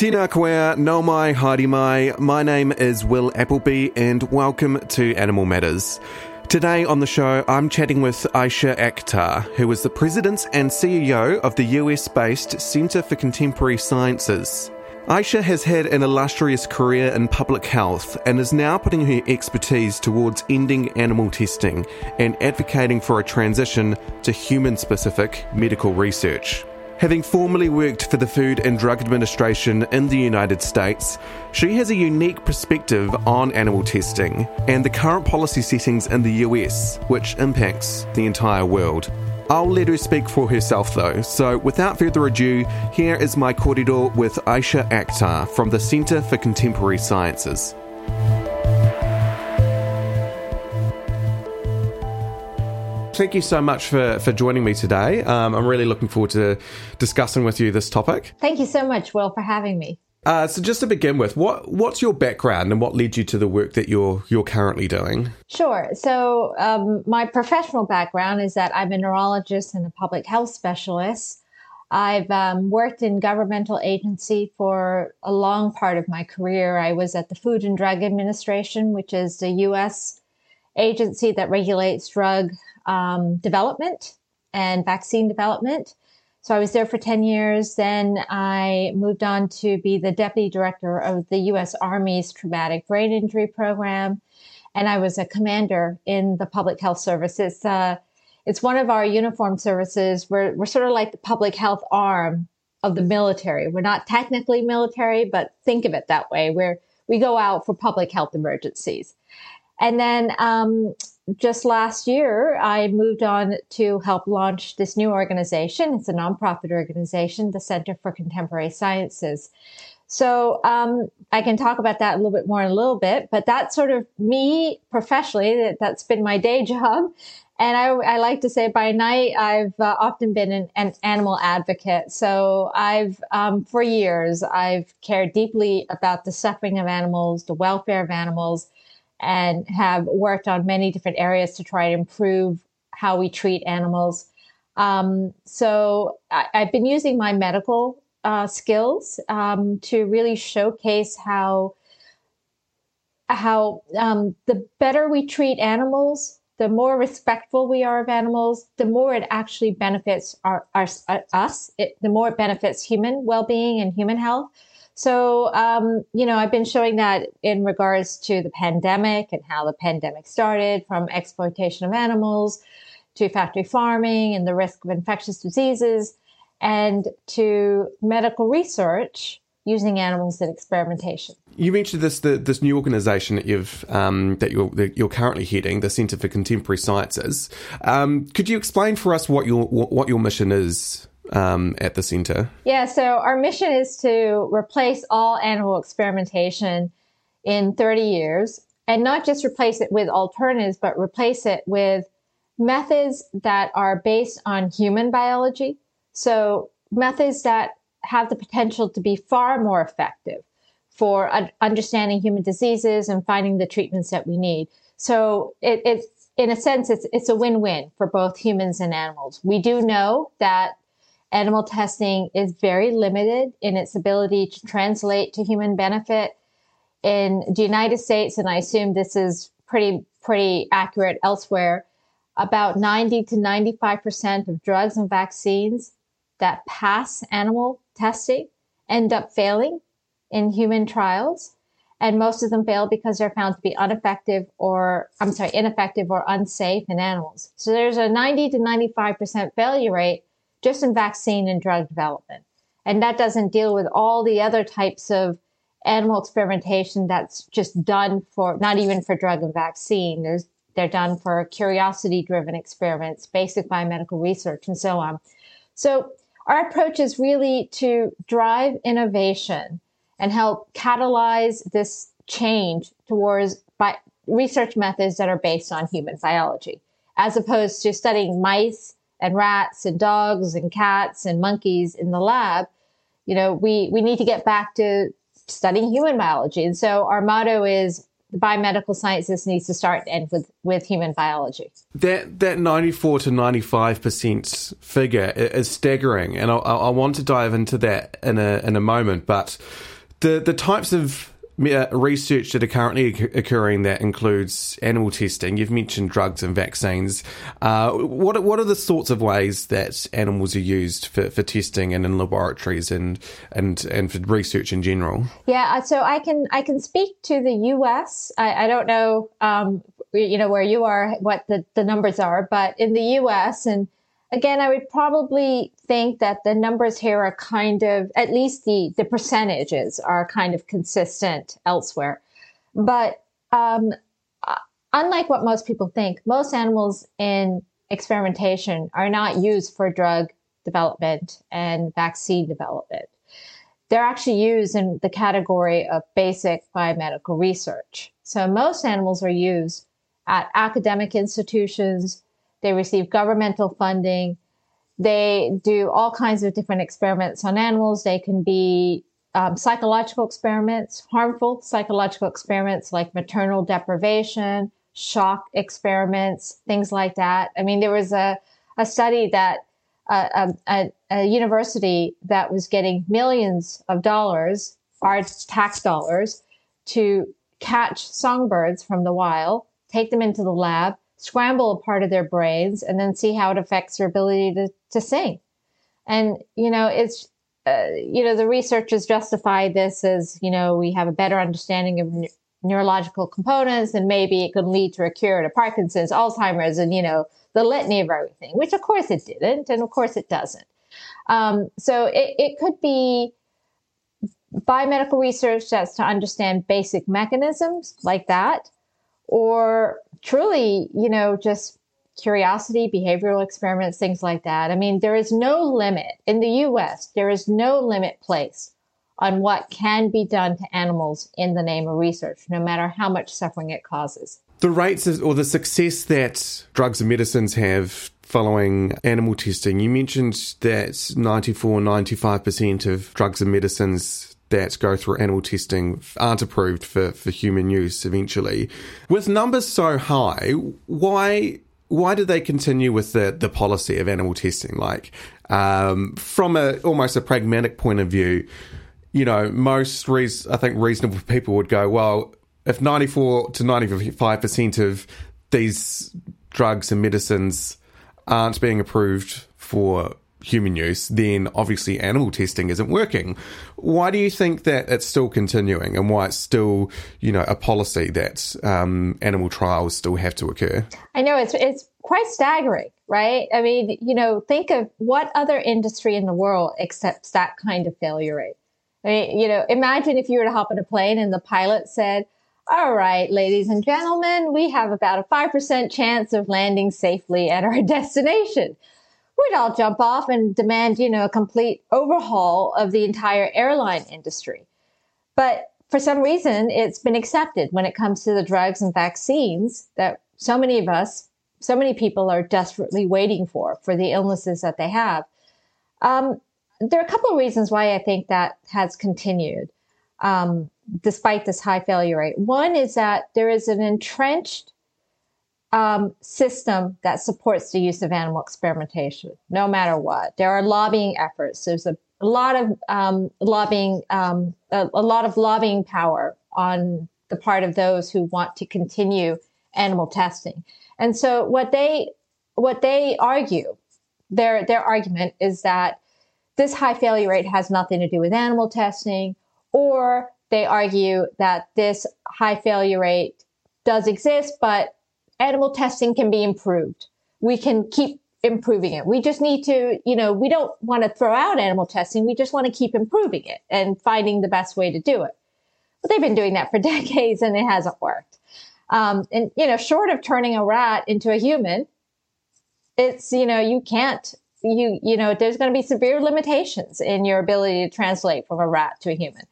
Tina koe, no mai, haere mai. My name is Will Appleby, and welcome to Animal Matters. Today on the show, I'm chatting with Aisha Akhtar, who is the president and CEO of the US based Centre for Contemporary Sciences. Aisha has had an illustrious career in public health and is now putting her expertise towards ending animal testing and advocating for a transition to human specific medical research. Having formerly worked for the Food and Drug Administration in the United States, she has a unique perspective on animal testing and the current policy settings in the US, which impacts the entire world. I'll let her speak for herself though, so without further ado, here is my kōrero with Aisha Akhtar from the Centre for Contemporary Sciences. Thank you so much for, for joining me today. Um, I'm really looking forward to discussing with you this topic. Thank you so much, Will, for having me. Uh, so, just to begin with, what what's your background and what led you to the work that you're you're currently doing? Sure. So, um, my professional background is that I'm a neurologist and a public health specialist. I've um, worked in governmental agency for a long part of my career. I was at the Food and Drug Administration, which is the U.S. agency that regulates drug um, development and vaccine development. So I was there for 10 years. Then I moved on to be the deputy director of the U.S. Army's traumatic brain injury program. And I was a commander in the public health services. Uh, it's one of our uniform services. We're, we're sort of like the public health arm of the military. We're not technically military, but think of it that way. Where we go out for public health emergencies. And then um, just last year, I moved on to help launch this new organization. It's a nonprofit organization, the Center for Contemporary Sciences. So um, I can talk about that a little bit more in a little bit, but that's sort of me professionally. That, that's been my day job. And I, I like to say by night, I've uh, often been an, an, animal advocate. So I've, um, for years, I've cared deeply about the suffering of animals, the welfare of animals, and have worked on many different areas to try to improve how we treat animals. Um, so I, have been using my medical uh, skills um, to really showcase how how um, the better we treat animals, the more respectful we are of animals, the more it actually benefits our, our us. It, the more it benefits human well-being and human health. So, um, you know, I've been showing that in regards to the pandemic and how the pandemic started from exploitation of animals to factory farming and the risk of infectious diseases and to medical research using animals in experimentation. You mentioned this the, this new organisation that you've um, that you're that you're currently heading, the Centre for Contemporary Sciences. Um, could you explain for us what your what your mission is um, at the center? Yeah, so our mission is to replace all animal experimentation in 30 years and not just replace it with alternatives, but replace it with methods that are based on human biology. So methods that have the potential to be far more effective for understanding human diseases and finding the treatments that we need. So it, it's in a sense, it's it's a win-win for both humans and animals. We do know that animal testing is very limited in its ability to translate to human benefit. In the United States, and I assume this is pretty, pretty accurate elsewhere, about 90 to 95% of drugs and vaccines that pass animal testing end up failing in human trials. And most of them fail because they're found to be ineffective or, I'm sorry, ineffective or unsafe in animals. So there's a 90 to 95% failure rate just in vaccine and drug development. And that doesn't deal with all the other types of animal experimentation that's just done for, not even for drug and vaccine. There's, they're done for curiosity driven experiments, basic biomedical research, and so on. So our approach is really to drive innovation and help catalyze this change towards bi- research methods that are based on human biology, as opposed to studying mice and rats and dogs and cats and monkeys in the lab, you know, we, we need to get back to studying human biology. And so our motto is the biomedical sciences needs to start and end with, with human biology. That that 94 to 95% figure is staggering, and I, I want to dive into that in a, in a moment. But the, the types of research that are currently occurring that includes animal testing. You've mentioned drugs and vaccines. Uh, what what are the sorts of ways that animals are used for, for testing and in laboratories and and and for research in general? Yeah, uh, so I can I can speak to the U.S. I, I don't know, um, you know, where you are, what the, the numbers are, but in the U.S. and again, I would probably think that the numbers here are kind of, at least the, the percentages are kind of consistent elsewhere. But um, uh, unlike what most people think, most animals in experimentation are not used for drug development and vaccine development. They're actually used in the category of basic biomedical research. So most animals are used at academic institutions, they receive governmental funding. They do all kinds of different experiments on animals. They can be um, psychological experiments, harmful psychological experiments like maternal deprivation, shock experiments, things like that. I mean, there was a, a study that uh, um, a, a, university that was getting millions of dollars, our tax dollars, to catch songbirds from the wild, take them into the lab, scramble a part of their brains and then see how it affects their ability to, to sing. And, you know, it's, uh, you know, the researchers justify this as, you know, we have a better understanding of ne- neurological components and maybe it could lead to a cure to Parkinson's, Alzheimer's, and, you know, the litany of everything, which of course it didn't. And of course it doesn't. Um, so it, it could be biomedical research that's to understand basic mechanisms like that or truly, you know, just curiosity, behavioral experiments, things like that. I mean, there is no limit in the US, there is no limit placed on what can be done to animals in the name of research, no matter how much suffering it causes. The rates or the success that drugs and medicines have following animal testing, you mentioned that 94, 95% of drugs and medicines that go through animal testing aren't approved for, for human use eventually. With numbers so high, why why do they continue with the, the policy of animal testing? Like, um, from a almost a pragmatic point of view, you know, most I think reasonable people would go, well, if 94 to 95% of these drugs and medicines aren't being approved for human use, then obviously animal testing isn't working. Why do you think that it's still continuing and why it's still, you know, a policy that um, animal trials still have to occur? I know it's, it's quite staggering, right? I mean, you know, think of what other industry in the world accepts that kind of failure rate. I mean, you know, imagine if you were to hop in a plane and the pilot said, all right, ladies and gentlemen, we have about a 5% chance of landing safely at our destination we'd all jump off and demand, you know, a complete overhaul of the entire airline industry. But for some reason, it's been accepted when it comes to the drugs and vaccines that so many of us, so many people are desperately waiting for, for the illnesses that they have. Um, there are a couple of reasons why I think that has continued, um, despite this high failure rate. One is that there is an entrenched um, system that supports the use of animal experimentation, no matter what. There are lobbying efforts. There's a, lot of um, lobbying, um, a, a, lot of lobbying power on the part of those who want to continue animal testing. And so, what they what they argue, their their argument is that this high failure rate has nothing to do with animal testing, or they argue that this high failure rate does exist, but animal testing can be improved. We can keep improving it. We just need to, you know, we don't want to throw out animal testing. We just want to keep improving it and finding the best way to do it. But they've been doing that for decades and it hasn't worked. Um, and, you know, short of turning a rat into a human, it's, you know, you can't, you, you know, there's going to be severe limitations in your ability to translate from a rat to a human.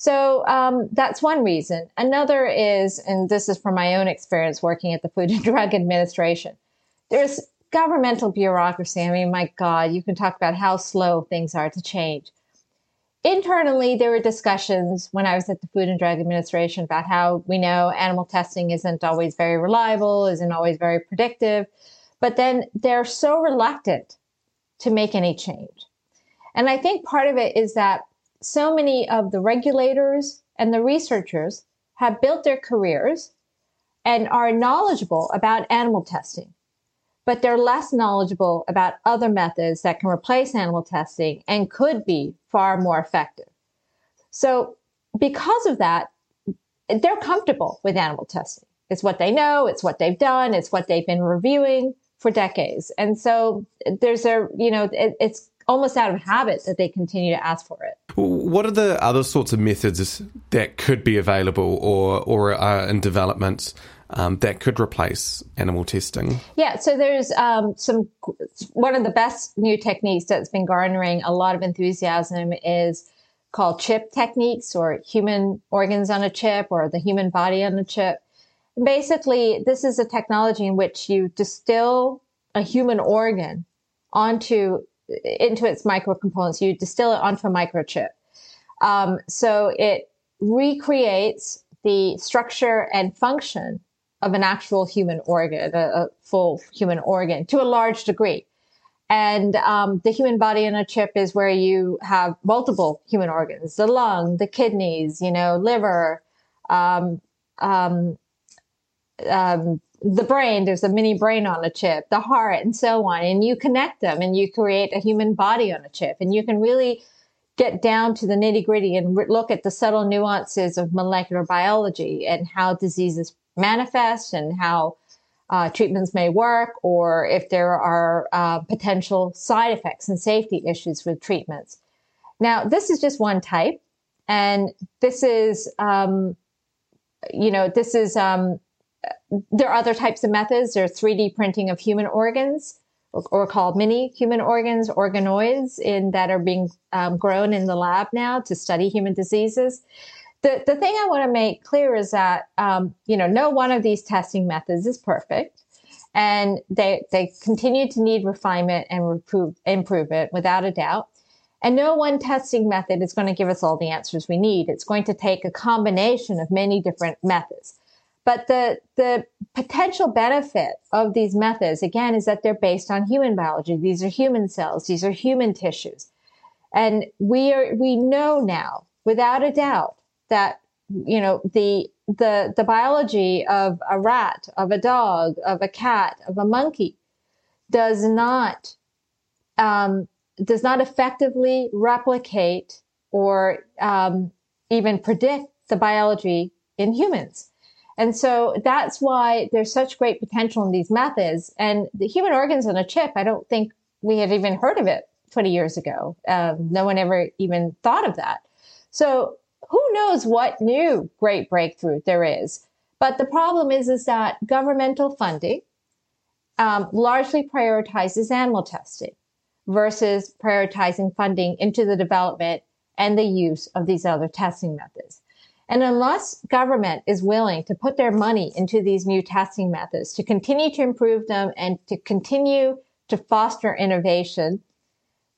So um, that's one reason. Another is, and this is from my own experience working at the Food and Drug Administration, there's governmental bureaucracy. I mean, my God, you can talk about how slow things are to change. internally, there were discussions when I was at the Food and Drug Administration about how we know animal testing isn't always very reliable, isn't always very predictive, but then they're so reluctant to make any change. And I think part of it is that so many of the regulators and the researchers have built their careers and are knowledgeable about animal testing but they're less knowledgeable about other methods that can replace animal testing and could be far more effective. So because of that, they're comfortable with animal testing. It's what they know. It's what they've done. It's what they've been reviewing for decades. And so there's a, you know, it, it's almost out of habit that they continue to ask for it. What are the other sorts of methods that could be available or, or are in development um, that could replace animal testing? Yeah, so there's um, some one of the best new techniques that's been garnering a lot of enthusiasm is called chip techniques or human organs on a chip or the human body on a chip. Basically, this is a technology in which you distill a human organ onto into its microcomponents. You distill it onto a microchip. Um, so it recreates the structure and function of an actual human organ, a, a full human organ to a large degree. And um, the human body in a chip is where you have multiple human organs, the lung, the kidneys, you know, liver, um, um, um, the brain, there's a mini brain on a chip, the heart, and so on. And you connect them and you create a human body on a chip. And you can really get down to the nitty gritty and look at the subtle nuances of molecular biology and how diseases manifest and how uh, treatments may work or if there are uh, potential side effects and safety issues with treatments. Now, this is just one type, and this is, um, you know, this is, um, there are other types of methods. There's 3D printing of human organs or, or called mini human organs, organoids in that are being um, grown in the lab now to study human diseases the, the thing I want to make clear is that, um, you know, no one of these testing methods is perfect and they, they continue to need refinement and improve, improvement without a doubt. And no one testing method is going to give us all the answers we need. It's going to take a combination of many different methods. But the, the potential benefit of these methods, again, is that they're based on human biology. These are human cells. These are human tissues. And we are, we know now, without a doubt, that you know the the the biology of a rat, of a dog, of a cat, of a monkey does not um, does not effectively replicate or um, even predict the biology in humans. And so that's why there's such great potential in these methods. And the human organs on a chip, I don't think we had even heard of it 20 years ago. Um, no one ever even thought of that. So who knows what new great breakthrough there is. But the problem is, is that governmental funding um, largely prioritizes animal testing versus prioritizing funding into the development and the use of these other testing methods. And unless government is willing to put their money into these new testing methods to continue to improve them and to continue to foster innovation,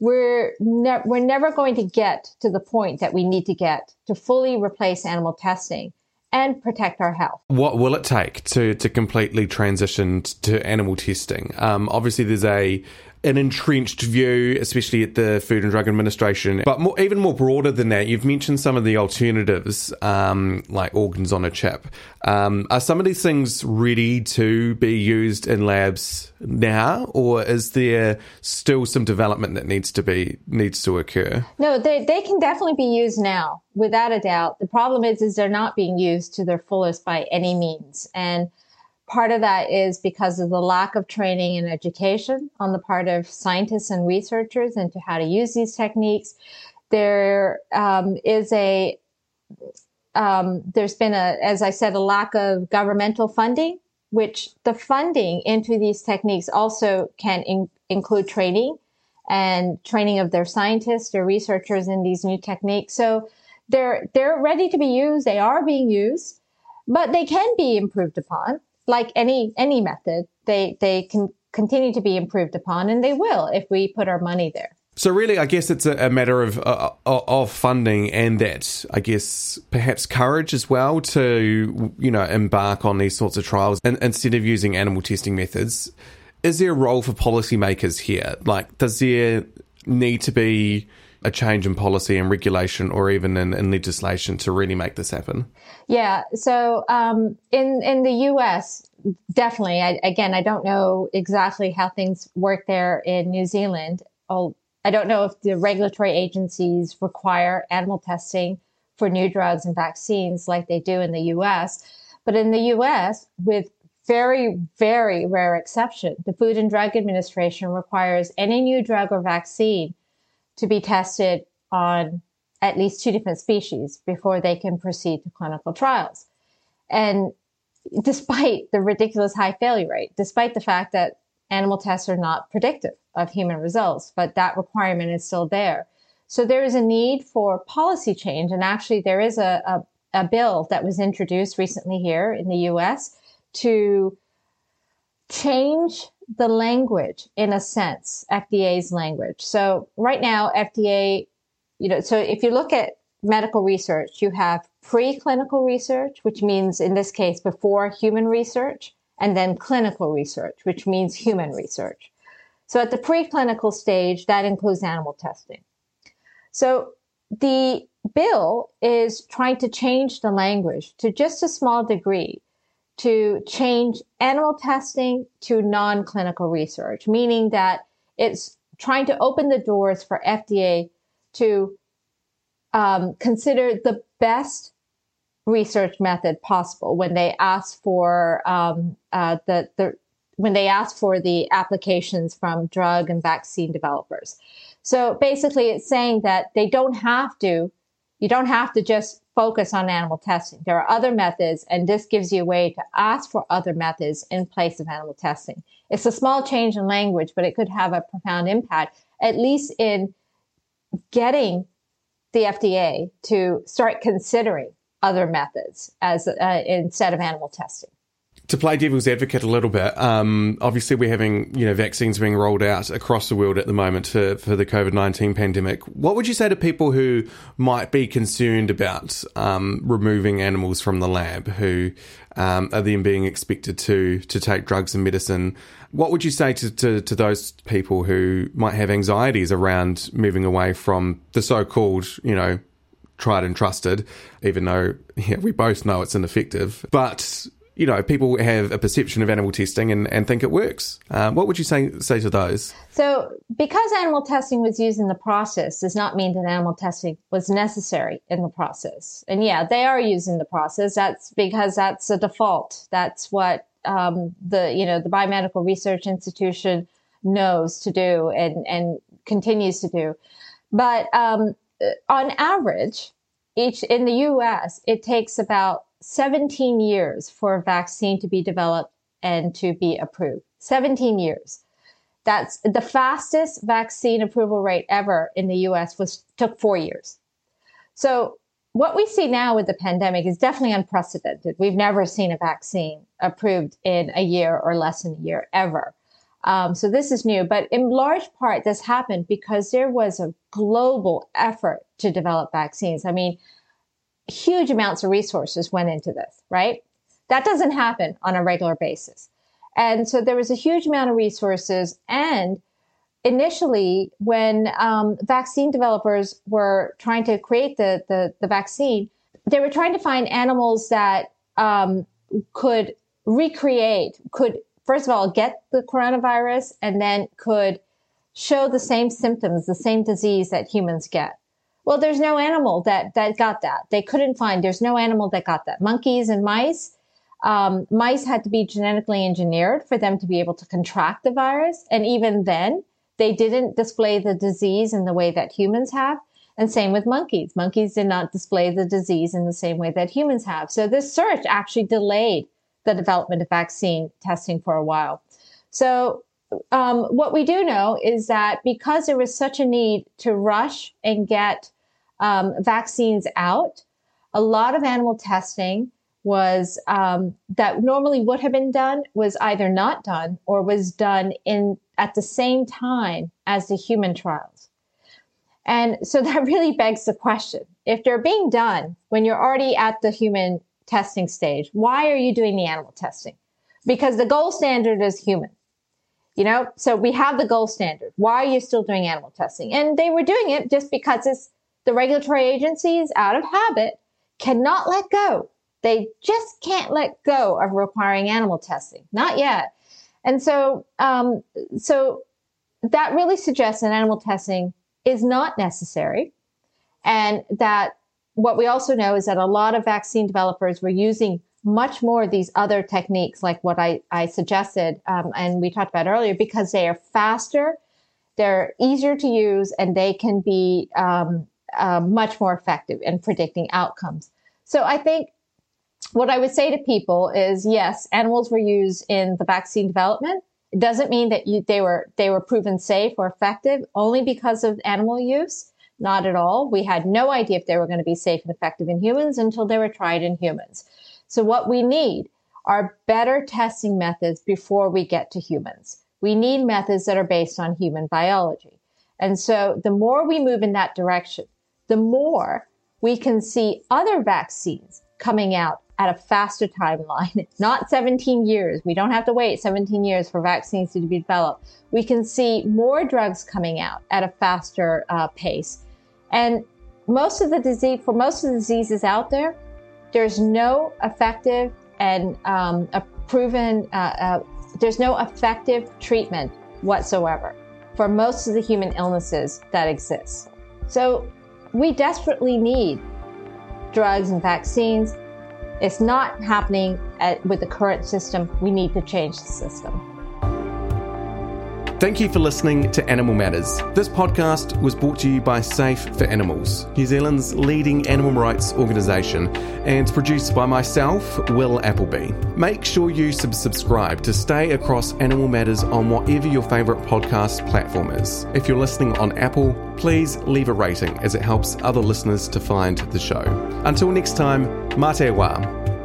we're ne- we're never going to get to the point that we need to get to fully replace animal testing and protect our health. What will it take to to completely transition to animal testing? Um, obviously, there's a an entrenched view, especially at the Food and Drug Administration. But more, even more broader than that, you've mentioned some of the alternatives, um, like organs on a chip. Um, are some of these things ready to be used in labs now, or is there still some development that needs to be needs to occur? No, they they can definitely be used now, without a doubt. The problem is, is they're not being used to their fullest by any means, and Part of that is because of the lack of training and education on the part of scientists and researchers into how to use these techniques. There um, is a um, there's been a, as I said, a lack of governmental funding, which the funding into these techniques also can in, include training and training of their scientists or researchers in these new techniques. So they're they're ready to be used. They are being used, but they can be improved upon like any any method, they they can continue to be improved upon, and they will if we put our money there. So really, I guess it's a, matter of uh, of funding and that I guess perhaps courage as well to you know embark on these sorts of trials and, instead of using animal testing methods. Is there a role for policymakers here? Like, does there need to be a change in policy and regulation or even in, in legislation to really make this happen? Yeah. So um, in in the U.S., definitely. I, again, I don't know exactly how things work there in New Zealand. I'll, I don't know if the regulatory agencies require animal testing for new drugs and vaccines like they do in the US. But in the US, with very, very rare exception, the Food and Drug Administration requires any new drug or vaccine to be tested on at least two different species before they can proceed to clinical trials. And despite the ridiculous high failure rate, despite the fact that animal tests are not predictive of human results, but that requirement is still there. So there is a need for policy change. And actually, there is a, a, a bill that was introduced recently here in the US to change the language in a sense, FDA's language. So right now, FDA, you know, so if you look at medical research, you have preclinical research, which means in this case before human research, and then clinical research, which means human research. So at the preclinical stage, that includes animal testing. So the bill is trying to change the language to just a small degree to change animal testing to non-clinical research, meaning that it's trying to open the doors for FDA to um, consider the best research method possible when they ask for um, uh, the, the when they ask for the applications from drug and vaccine developers. So basically, it's saying that they don't have to, you don't have to just focus on animal testing. There are other methods, and this gives you a way to ask for other methods in place of animal testing. It's a small change in language, but it could have a profound impact, at least in getting the FDA to start considering other methods as uh, instead of animal testing. To play devil's advocate a little bit, um, obviously we're having you know vaccines being rolled out across the world at the moment for, for the COVID nineteen pandemic. What would you say to people who might be concerned about um, removing animals from the lab, who um, are then being expected to to take drugs and medicine? What would you say to, to, to those people who might have anxieties around moving away from the so called you know tried and trusted, even though yeah, we both know it's ineffective. But you know, people have a perception of animal testing and, and think it works. Um, what would you say say to those? So, because animal testing was used in the process, does not mean that animal testing was necessary in the process. And yeah, they are used in the process. That's because that's a default. That's what um, the you know the Biomedical Research Institution knows to do and and continues to do. But um, on average, each in the US, it takes about 17 years for a vaccine to be developed and to be approved. 17 years. That's the fastest vaccine approval rate ever in the US was took 4 years. So what we see now with the pandemic is definitely unprecedented. We've never seen a vaccine approved in a year or less than a year ever. Um, so this is new, but in large part, this happened because there was a global effort to develop vaccines. I mean, huge amounts of resources went into this, right? That doesn't happen on a regular basis. And so there was a huge amount of resources. And initially, when um, vaccine developers were trying to create the, the, the, vaccine, they were trying to find animals that um, could recreate, could first of all, get the coronavirus and then could show the same symptoms, the same disease that humans get. Well, there's no animal that, that got that. They couldn't find, there's no animal that got that. Monkeys and mice, um, mice had to be genetically engineered for them to be able to contract the virus. And even then, they didn't display the disease in the way that humans have. And same with monkeys. Monkeys did not display the disease in the same way that humans have. So this search actually delayed the development of vaccine testing for a while. So um, what we do know is that because there was such a need to rush and get um, vaccines out, a lot of animal testing was um, that normally would have been done was either not done or was done in at the same time as the human trials. And so that really begs the question if they're being done when you're already at the human testing stage, why are you doing the animal testing? Because the gold standard is human. You know, so we have the gold standard. Why are you still doing animal testing? And they were doing it just because it's the regulatory agencies out of habit cannot let go. They just can't let go of requiring animal testing. Not yet. And so, um, so that really suggests that animal testing is not necessary. And that what we also know is that a lot of vaccine developers were using much more of these other techniques, like what I, I suggested um, and we talked about earlier, because they are faster, they're easier to use, and they can be um, uh, much more effective in predicting outcomes. So I think what I would say to people is, yes, animals were used in the vaccine development. It doesn't mean that you, they were they were proven safe or effective only because of animal use. Not at all. We had no idea if they were going to be safe and effective in humans until they were tried in humans. So what we need are better testing methods before we get to humans. We need methods that are based on human biology. And so the more we move in that direction, the more we can see other vaccines coming out at a faster timeline, not 17 years. We don't have to wait 17 years for vaccines to be developed. We can see more drugs coming out at a faster uh, pace. And most of the disease, for most of the diseases out there, there's no effective and um, proven, uh, uh, there's no effective treatment whatsoever for most of the human illnesses that exist. So we desperately need drugs and vaccines. It's not happening at, with the current system. We need to change the system. Thank you for listening to Animal Matters. This podcast was brought to you by Safe for Animals, New Zealand's leading animal rights organisation, and produced by myself, Will Appleby. Make sure you subscribe to stay across Animal Matters on whatever your favourite podcast platform is. If you're listening on Apple, please leave a rating as it helps other listeners to find the show. Until next time, mate wa.